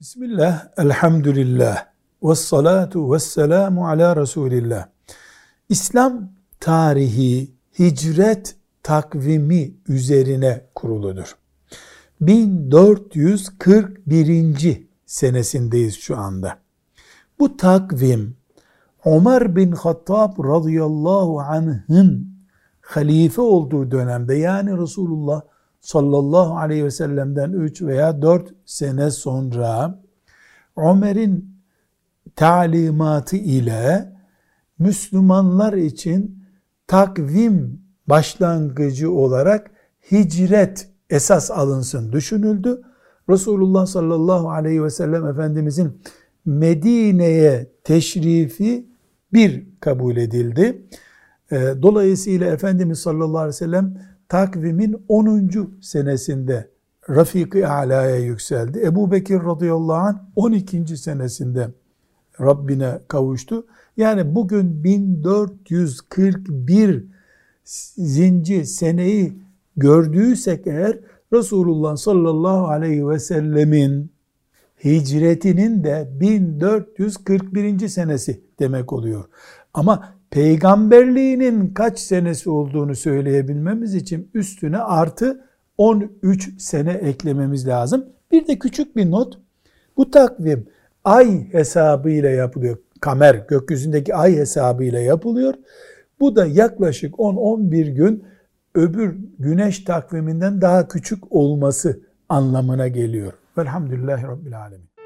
Bismillah, elhamdülillah, ve salatu ve selamu ala Resulillah. İslam tarihi hicret takvimi üzerine kuruludur. 1441. senesindeyiz şu anda. Bu takvim Ömer bin Hattab radıyallahu anh'ın halife olduğu dönemde yani Resulullah sallallahu aleyhi ve sellem'den 3 veya 4 sene sonra Ömer'in talimatı ile Müslümanlar için takvim başlangıcı olarak hicret esas alınsın düşünüldü. Resulullah sallallahu aleyhi ve sellem Efendimizin Medine'ye teşrifi bir kabul edildi. Ee, dolayısıyla Efendimiz sallallahu aleyhi ve sellem takvimin 10. senesinde Rafik-i Ala'ya yükseldi. Ebu Bekir radıyallahu anh 12. senesinde Rabbine kavuştu. Yani bugün 1441 zinci seneyi gördüysek eğer Resulullah sallallahu aleyhi ve sellemin hicretinin de 1441. senesi demek oluyor. Ama peygamberliğinin kaç senesi olduğunu söyleyebilmemiz için üstüne artı 13 sene eklememiz lazım. Bir de küçük bir not. Bu takvim ay hesabıyla yapılıyor. Kamer gökyüzündeki ay hesabıyla yapılıyor. Bu da yaklaşık 10-11 gün öbür güneş takviminden daha küçük olması anlamına geliyor. Velhamdülillahi Rabbil Alemin.